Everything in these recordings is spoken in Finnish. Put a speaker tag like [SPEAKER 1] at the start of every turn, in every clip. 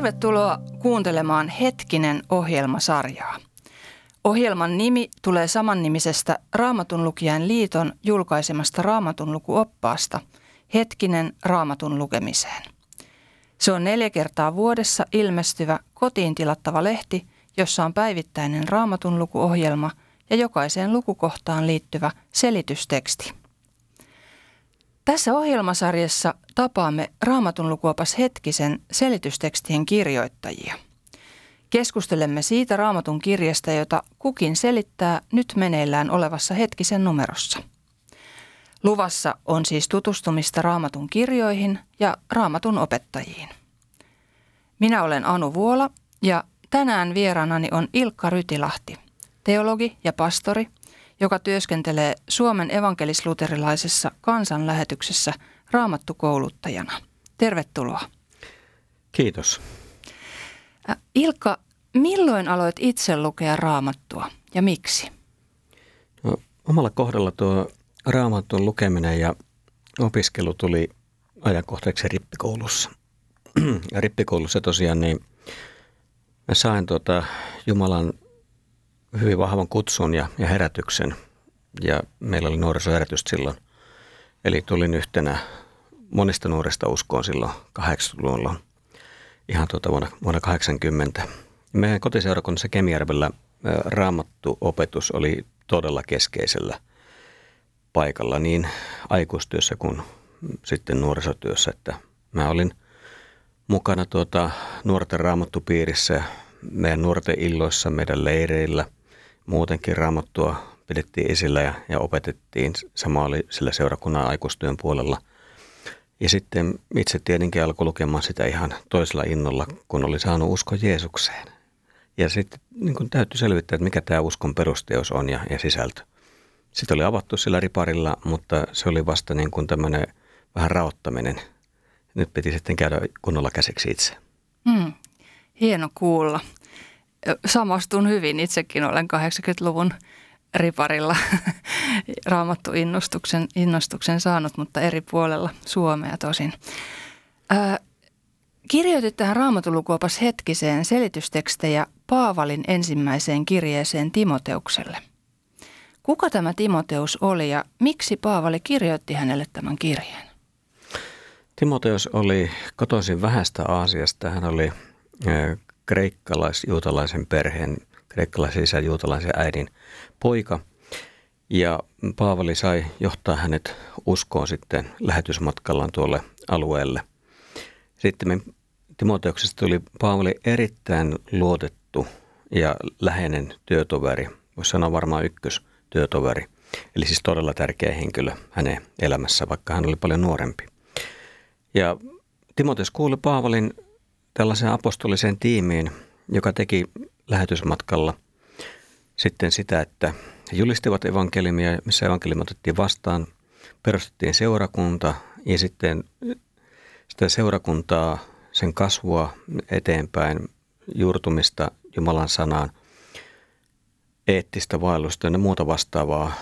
[SPEAKER 1] Tervetuloa kuuntelemaan Hetkinen ohjelmasarjaa. Ohjelman nimi tulee samannimisestä Raamatun lukijan liiton julkaisemasta Raamatun lukuoppaasta Hetkinen Raamatun lukemiseen. Se on neljä kertaa vuodessa ilmestyvä kotiin tilattava lehti, jossa on päivittäinen Raamatun lukuohjelma ja jokaiseen lukukohtaan liittyvä selitysteksti. Tässä ohjelmasarjassa tapaamme Raamatun lukuopas hetkisen selitystekstien kirjoittajia. Keskustelemme siitä Raamatun kirjasta, jota kukin selittää nyt meneillään olevassa hetkisen numerossa. Luvassa on siis tutustumista Raamatun kirjoihin ja Raamatun opettajiin. Minä olen Anu Vuola ja tänään vieraanani on Ilkka Rytilahti, teologi ja pastori – joka työskentelee Suomen evankelisluterilaisessa kansanlähetyksessä raamattukouluttajana. Tervetuloa.
[SPEAKER 2] Kiitos.
[SPEAKER 1] Ilkka, milloin aloit itse lukea raamattua ja miksi?
[SPEAKER 2] No, omalla kohdalla tuo raamatun lukeminen ja opiskelu tuli ajankohtaiseksi rippikoulussa. ja rippikoulussa tosiaan niin mä sain tuota Jumalan hyvin vahvan kutsun ja, ja herätyksen. Ja meillä oli nuorisoherätys silloin. Eli tulin yhtenä monista nuorista uskoon silloin 80-luvulla, ihan tuota vuonna, vuonna 80. Meidän kotiseurakunnassa Kemijärvellä raamattu opetus oli todella keskeisellä paikalla niin aikuistyössä kuin sitten nuorisotyössä, että mä olin mukana tuota nuorten raamattupiirissä, meidän nuorten illoissa, meidän leireillä – muutenkin raamattua pidettiin esillä ja, ja opetettiin. Sama oli sillä seurakunnan aikuistyön puolella. Ja sitten itse tietenkin alkoi lukemaan sitä ihan toisella innolla, kun oli saanut usko Jeesukseen. Ja sitten niin kun täytyy selvittää, että mikä tämä uskon perusteos on ja, ja sisältö. Sitten oli avattu sillä riparilla, mutta se oli vasta niin kuin tämmöinen vähän raottaminen. Nyt piti sitten käydä kunnolla käsiksi itse.
[SPEAKER 1] Hmm, hieno kuulla samastun hyvin. Itsekin olen 80-luvun riparilla raamattu innostuksen, innostuksen saanut, mutta eri puolella Suomea tosin. Ää, kirjoitit tähän raamatulukuopas hetkiseen selitystekstejä Paavalin ensimmäiseen kirjeeseen Timoteukselle. Kuka tämä Timoteus oli ja miksi Paavali kirjoitti hänelle tämän kirjeen?
[SPEAKER 2] Timoteus oli kotoisin vähästä Aasiasta. Hän oli kreikkalais-juutalaisen perheen, kreikkalaisen isän juutalaisen äidin poika. Ja Paavali sai johtaa hänet uskoon sitten lähetysmatkallaan tuolle alueelle. Sitten Timoteuksesta tuli Paavali erittäin luotettu ja läheinen työtoveri, voisi sanoa varmaan ykköstyötoveri. Eli siis todella tärkeä henkilö hänen elämässä, vaikka hän oli paljon nuorempi. Ja Timoteus kuuli Paavalin tällaiseen apostoliseen tiimiin, joka teki lähetysmatkalla sitten sitä, että he julistivat evankeliumia, missä evankeliumia otettiin vastaan, perustettiin seurakunta ja sitten sitä seurakuntaa, sen kasvua eteenpäin, juurtumista Jumalan sanaan, eettistä vaellusta ja muuta vastaavaa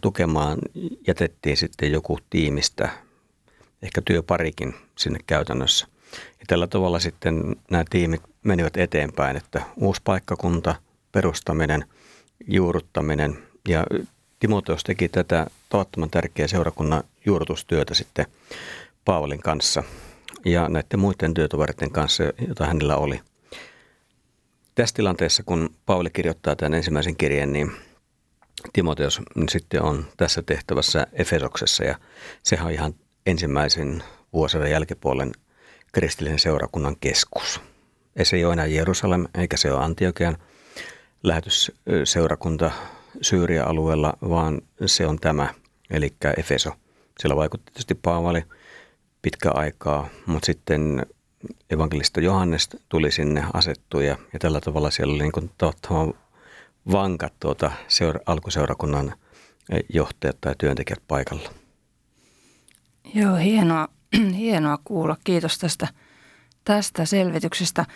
[SPEAKER 2] tukemaan jätettiin sitten joku tiimistä, ehkä työparikin sinne käytännössä – ja tällä tavalla sitten nämä tiimit menivät eteenpäin, että uusi paikkakunta, perustaminen, juurruttaminen ja Timoteus teki tätä tavattoman tärkeää seurakunnan juurrutustyötä sitten Paavalin kanssa ja näiden muiden työtovereiden kanssa, joita hänellä oli. Tässä tilanteessa, kun Paavali kirjoittaa tämän ensimmäisen kirjeen, niin Timoteus sitten on tässä tehtävässä Efesoksessa ja sehän on ihan ensimmäisen vuosien jälkipuolen – kristillisen seurakunnan keskus. Ei se ole enää Jerusalem, eikä se ole Antiokian lähetysseurakunta Syyria-alueella, vaan se on tämä, eli Efeso. Siellä vaikutti tietysti Paavali pitkä aikaa, mutta sitten evankelista Johannes tuli sinne asettua ja, ja tällä tavalla siellä oli niin kuin vankat tuota seura- alkuseurakunnan johtajat tai työntekijät paikalla.
[SPEAKER 1] Joo, hienoa. Hienoa kuulla. Kiitos tästä, tästä selvityksestä.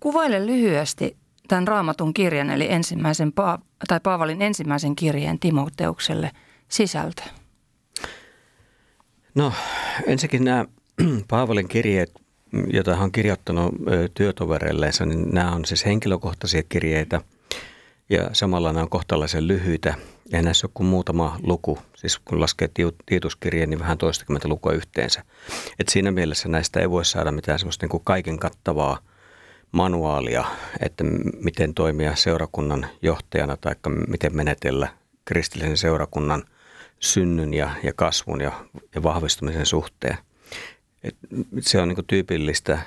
[SPEAKER 1] Kuvaile lyhyesti tämän raamatun kirjan, eli ensimmäisen, tai Paavalin ensimmäisen kirjeen Timoteukselle sisältö.
[SPEAKER 2] No ensinnäkin nämä Paavalin kirjeet jota hän on kirjoittanut työtovereilleensa, niin nämä on siis henkilökohtaisia kirjeitä ja samalla nämä on kohtalaisen lyhyitä. Ja näissä on kuin muutama luku, siis kun laskee tiituskirjeen, niin vähän toistakymmentä lukua yhteensä. Et siinä mielessä näistä ei voi saada mitään semmoista niin kuin kaiken kattavaa manuaalia, että miten toimia seurakunnan johtajana tai miten menetellä kristillisen seurakunnan synnyn ja, ja kasvun ja, ja vahvistumisen suhteen. Et se on niin tyypillistä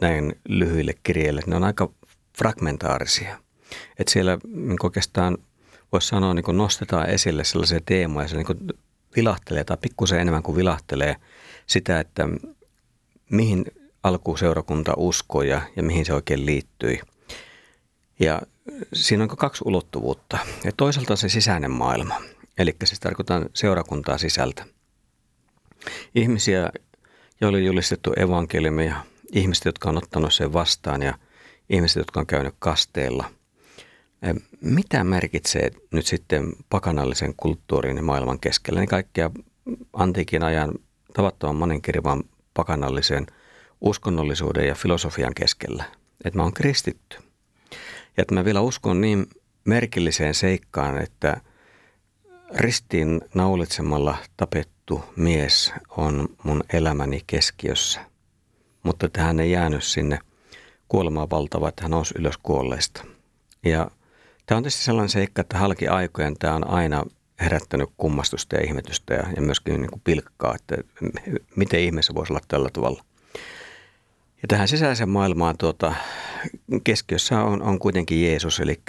[SPEAKER 2] näin lyhyille kirjeille, ne on aika fragmentaarisia. Et siellä niin oikeastaan voisi sanoa, niin nostetaan esille sellaisia teemoja, se niin vilahtelee tai pikkusen enemmän kuin vilahtelee sitä, että mihin alkuseurakunta uskoi ja, ja mihin se oikein liittyi. Ja siinä on kaksi ulottuvuutta. Ja toisaalta se sisäinen maailma, eli siis tarkoitan seurakuntaa sisältä. Ihmisiä, joille on julistettu evankeliumi ja ihmiset, jotka on ottanut sen vastaan ja ihmiset, jotka on käynyt kasteella. Mitä merkitsee nyt sitten pakanallisen kulttuurin ja maailman keskellä, niin kaikkea antiikin ajan tavattoman monenkirjavan pakanallisen uskonnollisuuden ja filosofian keskellä, että mä oon kristitty. Ja että mä vielä uskon niin merkilliseen seikkaan, että ristiin naulitsemalla tapettu mies on mun elämäni keskiössä. Mutta tähän ei jäänyt sinne kuolemaan valtava, että hän nousi ylös kuolleista. Ja tämä on tietysti sellainen seikka, että halki aikojen tämä on aina herättänyt kummastusta ja ihmetystä ja, ja myöskin niin kuin pilkkaa, että miten ihmeessä voisi olla tällä tavalla. Ja tähän sisäiseen maailmaan tuota, keskiössä on, on kuitenkin Jeesus, eli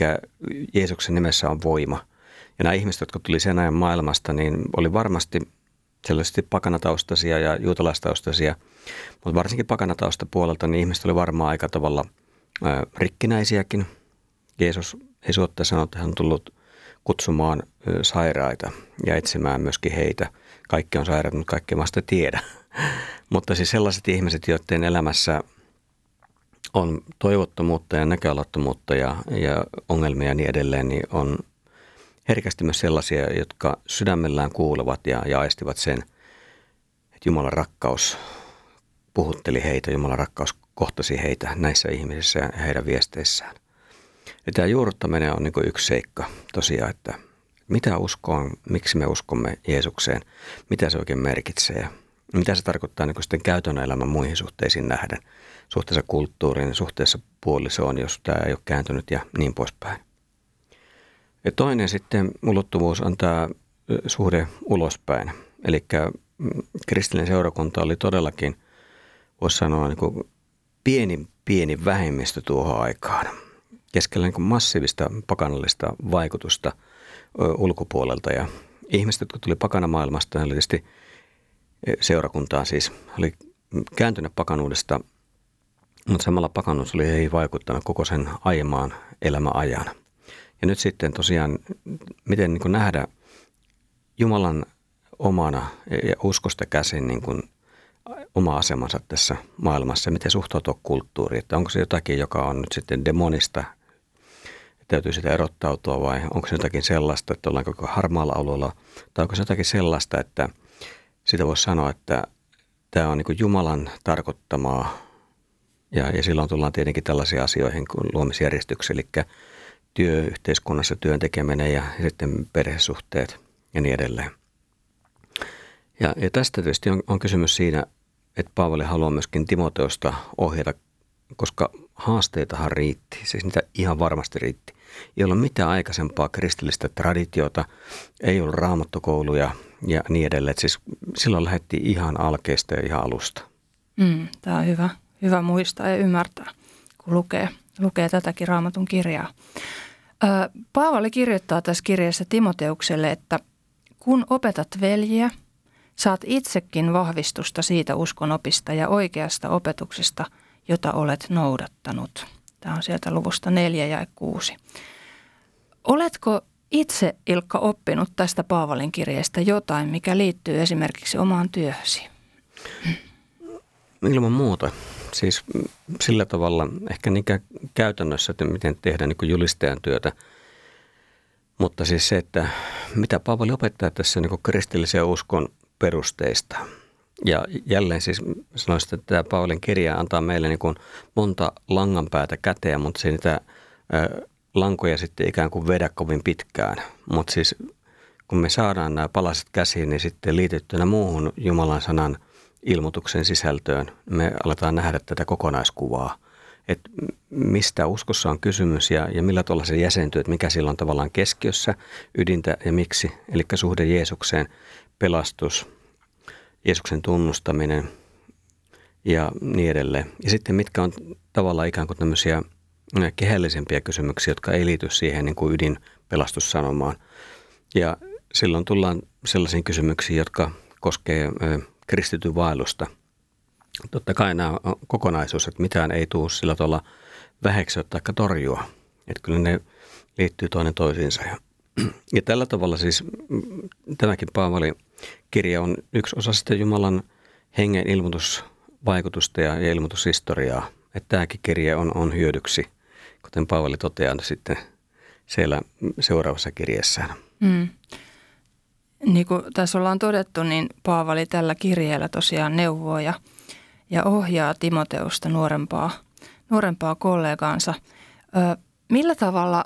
[SPEAKER 2] Jeesuksen nimessä on voima. Ja nämä ihmiset, jotka tuli sen ajan maailmasta, niin oli varmasti sellaisesti pakanataustaisia ja juutalaistaustaisia, mutta varsinkin pakanatausta puolelta niin ihmiset oli varmaan aika tavalla ää, rikkinäisiäkin. Jeesus ei suotta sanoa, että hän on tullut kutsumaan sairaita ja etsimään myöskin heitä. Kaikki on sairaat, mutta kaikki vasta tiedä. Mutta siis sellaiset ihmiset, joiden elämässä on toivottomuutta ja näköalattomuutta ja, ja ongelmia ja niin edelleen, niin on herkästi myös sellaisia, jotka sydämellään kuulevat ja, ja aistivat sen, että Jumalan rakkaus puhutteli heitä, Jumalan rakkaus kohtasi heitä näissä ihmisissä ja heidän viesteissään. Ja tämä juurruttaminen on niin yksi seikka tosiaan, että mitä uskoon, miksi me uskomme Jeesukseen, mitä se oikein merkitsee mitä se tarkoittaa niin sitten käytön elämän muihin suhteisiin nähden, suhteessa kulttuuriin, suhteessa puolisoon, jos tämä ei ole kääntynyt ja niin poispäin. Ja toinen sitten ulottuvuus on tämä suhde ulospäin. Eli mm, kristillinen seurakunta oli todellakin, voisi sanoa, niin kuin pieni, pieni vähemmistö tuohon aikaan. Keskellä niin massiivista pakanallista vaikutusta ulkopuolelta. Ja ihmiset, jotka tuli pakanamaailmasta, oli tietysti – seurakuntaa siis. Oli kääntynyt pakanuudesta, mutta samalla pakanuus oli ei vaikuttanut koko sen aiemmaan elämäajan. Ja nyt sitten tosiaan, miten niin nähdä Jumalan omana ja uskosta käsin niin kuin oma asemansa tässä maailmassa, miten suhtautua kulttuuriin, että onko se jotakin, joka on nyt sitten demonista, täytyy sitä erottautua vai onko se jotakin sellaista, että ollaan koko harmaalla alueella, tai onko se jotakin sellaista, että – sitä voisi sanoa, että tämä on niin Jumalan tarkoittamaa ja, ja silloin tullaan tietenkin tällaisiin asioihin kuin luomisjärjestyksessä, eli työ yhteiskunnassa, työn tekeminen ja sitten perhesuhteet ja niin edelleen. Ja, ja tästä tietysti on, on kysymys siinä, että Paavali haluaa myöskin Timoteosta ohjata, koska haasteitahan riitti, siis niitä ihan varmasti riitti. Ei ollut mitään aikaisempaa kristillistä traditiota, ei ollut raamattokouluja, ja niin edelleen. Siis silloin lähdettiin ihan alkeista ja ihan alusta.
[SPEAKER 1] Mm, tämä on hyvä, hyvä muistaa ja ymmärtää, kun lukee, lukee tätäkin raamatun kirjaa. Paavali kirjoittaa tässä kirjassa Timoteukselle, että kun opetat veljiä, saat itsekin vahvistusta siitä uskonopista ja oikeasta opetuksesta, jota olet noudattanut. Tämä on sieltä luvusta 4 ja 6. Oletko itse, Ilkka, oppinut tästä Paavalin kirjeestä jotain, mikä liittyy esimerkiksi omaan työhösi?
[SPEAKER 2] Ilman muuta. Siis sillä tavalla, ehkä niin käytännössä, että miten tehdään niin julistajan työtä. Mutta siis se, että mitä Paavali opettaa tässä niin kristillisen uskon perusteista. Ja jälleen siis sanoisin, että tämä Paulin kirja antaa meille niin kuin monta langanpäätä käteen, mutta se niitä lankoja sitten ikään kuin vedä kovin pitkään. Mutta siis kun me saadaan nämä palaset käsiin, niin sitten liitettynä muuhun Jumalan sanan ilmoituksen sisältöön, me aletaan nähdä tätä kokonaiskuvaa. Että mistä uskossa on kysymys ja, ja millä tavalla se jäsentyy, että mikä sillä on tavallaan keskiössä, ydintä ja miksi. Eli suhde Jeesukseen, pelastus, Jeesuksen tunnustaminen ja niin edelleen. Ja sitten mitkä on tavallaan ikään kuin tämmöisiä kehällisempiä kysymyksiä, jotka ei liity siihen niin kuin ydinpelastussanomaan. Ja silloin tullaan sellaisiin kysymyksiin, jotka koskee kristityn vaellusta. Totta kai nämä on kokonaisuus, että mitään ei tule sillä tavalla väheksyä tai torjua. Että kyllä ne liittyy toinen toisiinsa. Ja tällä tavalla siis tämäkin Paavalin kirja on yksi osa sitten Jumalan hengen ilmoitusvaikutusta ja ilmoitushistoriaa. Että tämäkin kirja on, on hyödyksi, kuten Paavali toteaa sitten siellä seuraavassa kirjassaan. Mm.
[SPEAKER 1] Niin kuin tässä ollaan todettu, niin Paavali tällä kirjeellä tosiaan neuvoo ja, ja ohjaa Timoteusta nuorempaa, nuorempaa kollegaansa. Ö, millä tavalla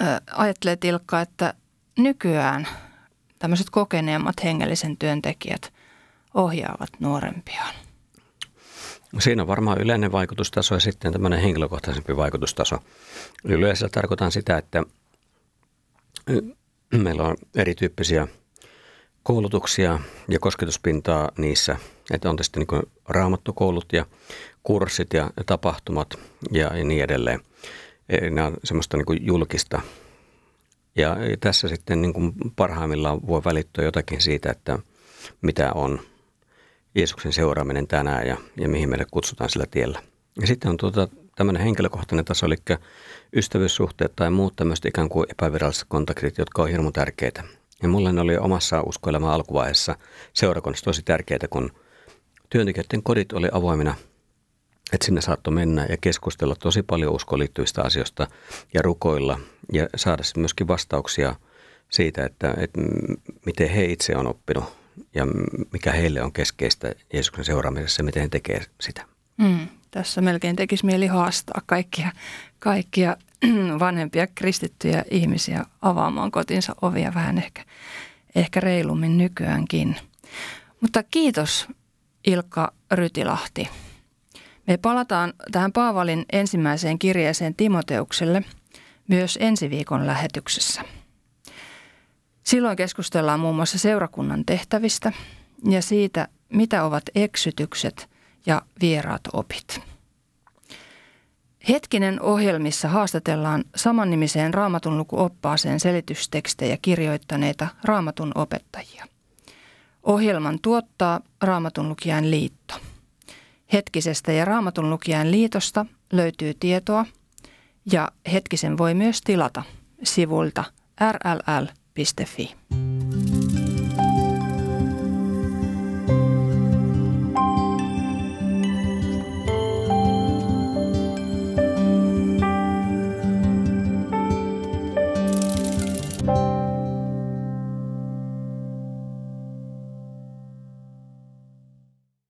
[SPEAKER 1] ö, ajattelet Ilkka, että nykyään tämmöiset kokeneemmat hengellisen työntekijät ohjaavat nuorempiaan?
[SPEAKER 2] Siinä on varmaan yleinen vaikutustaso ja sitten tämmöinen henkilökohtaisempi vaikutustaso. Yleensä tarkoitan sitä, että meillä on erityyppisiä – koulutuksia ja kosketuspintaa niissä, että on tietysti niin raamattukoulut ja kurssit ja tapahtumat ja, niin edelleen. Nämä on semmoista niin julkista. Ja tässä sitten niin kuin parhaimmillaan voi välittyä jotakin siitä, että mitä on Jeesuksen seuraaminen tänään ja, ja mihin meille kutsutaan sillä tiellä. Ja sitten on tuota, tämmöinen henkilökohtainen taso, eli ystävyyssuhteet tai muut tämmöiset ikään kuin epäviralliset kontaktit, jotka on hirmu tärkeitä. Ja mulle ne oli omassa uskoelämän alkuvaiheessa seurakunnassa tosi tärkeää, kun työntekijöiden kodit oli avoimina, että sinne saattoi mennä ja keskustella tosi paljon uskoon liittyvistä asioista ja rukoilla ja saada myöskin vastauksia siitä, että, että miten he itse on oppinut ja mikä heille on keskeistä Jeesuksen seuraamisessa ja miten he tekee sitä.
[SPEAKER 1] Mm, tässä melkein tekisi mieli haastaa kaikkia, kaikkia vanhempia kristittyjä ihmisiä avaamaan kotinsa ovia vähän ehkä, ehkä reilummin nykyäänkin. Mutta kiitos Ilkka Rytilahti. Me palataan tähän Paavalin ensimmäiseen kirjeeseen Timoteukselle myös ensi viikon lähetyksessä. Silloin keskustellaan muun muassa seurakunnan tehtävistä ja siitä, mitä ovat eksytykset ja vieraat opit. Hetkinen ohjelmissa haastatellaan samannimiseen raamatun lukuoppaaseen selitystekstejä kirjoittaneita raamatun opettajia. Ohjelman tuottaa Raamatun lukijan liitto. Hetkisestä ja Raamatun lukijan liitosta löytyy tietoa ja Hetkisen voi myös tilata sivuilta rll.fi.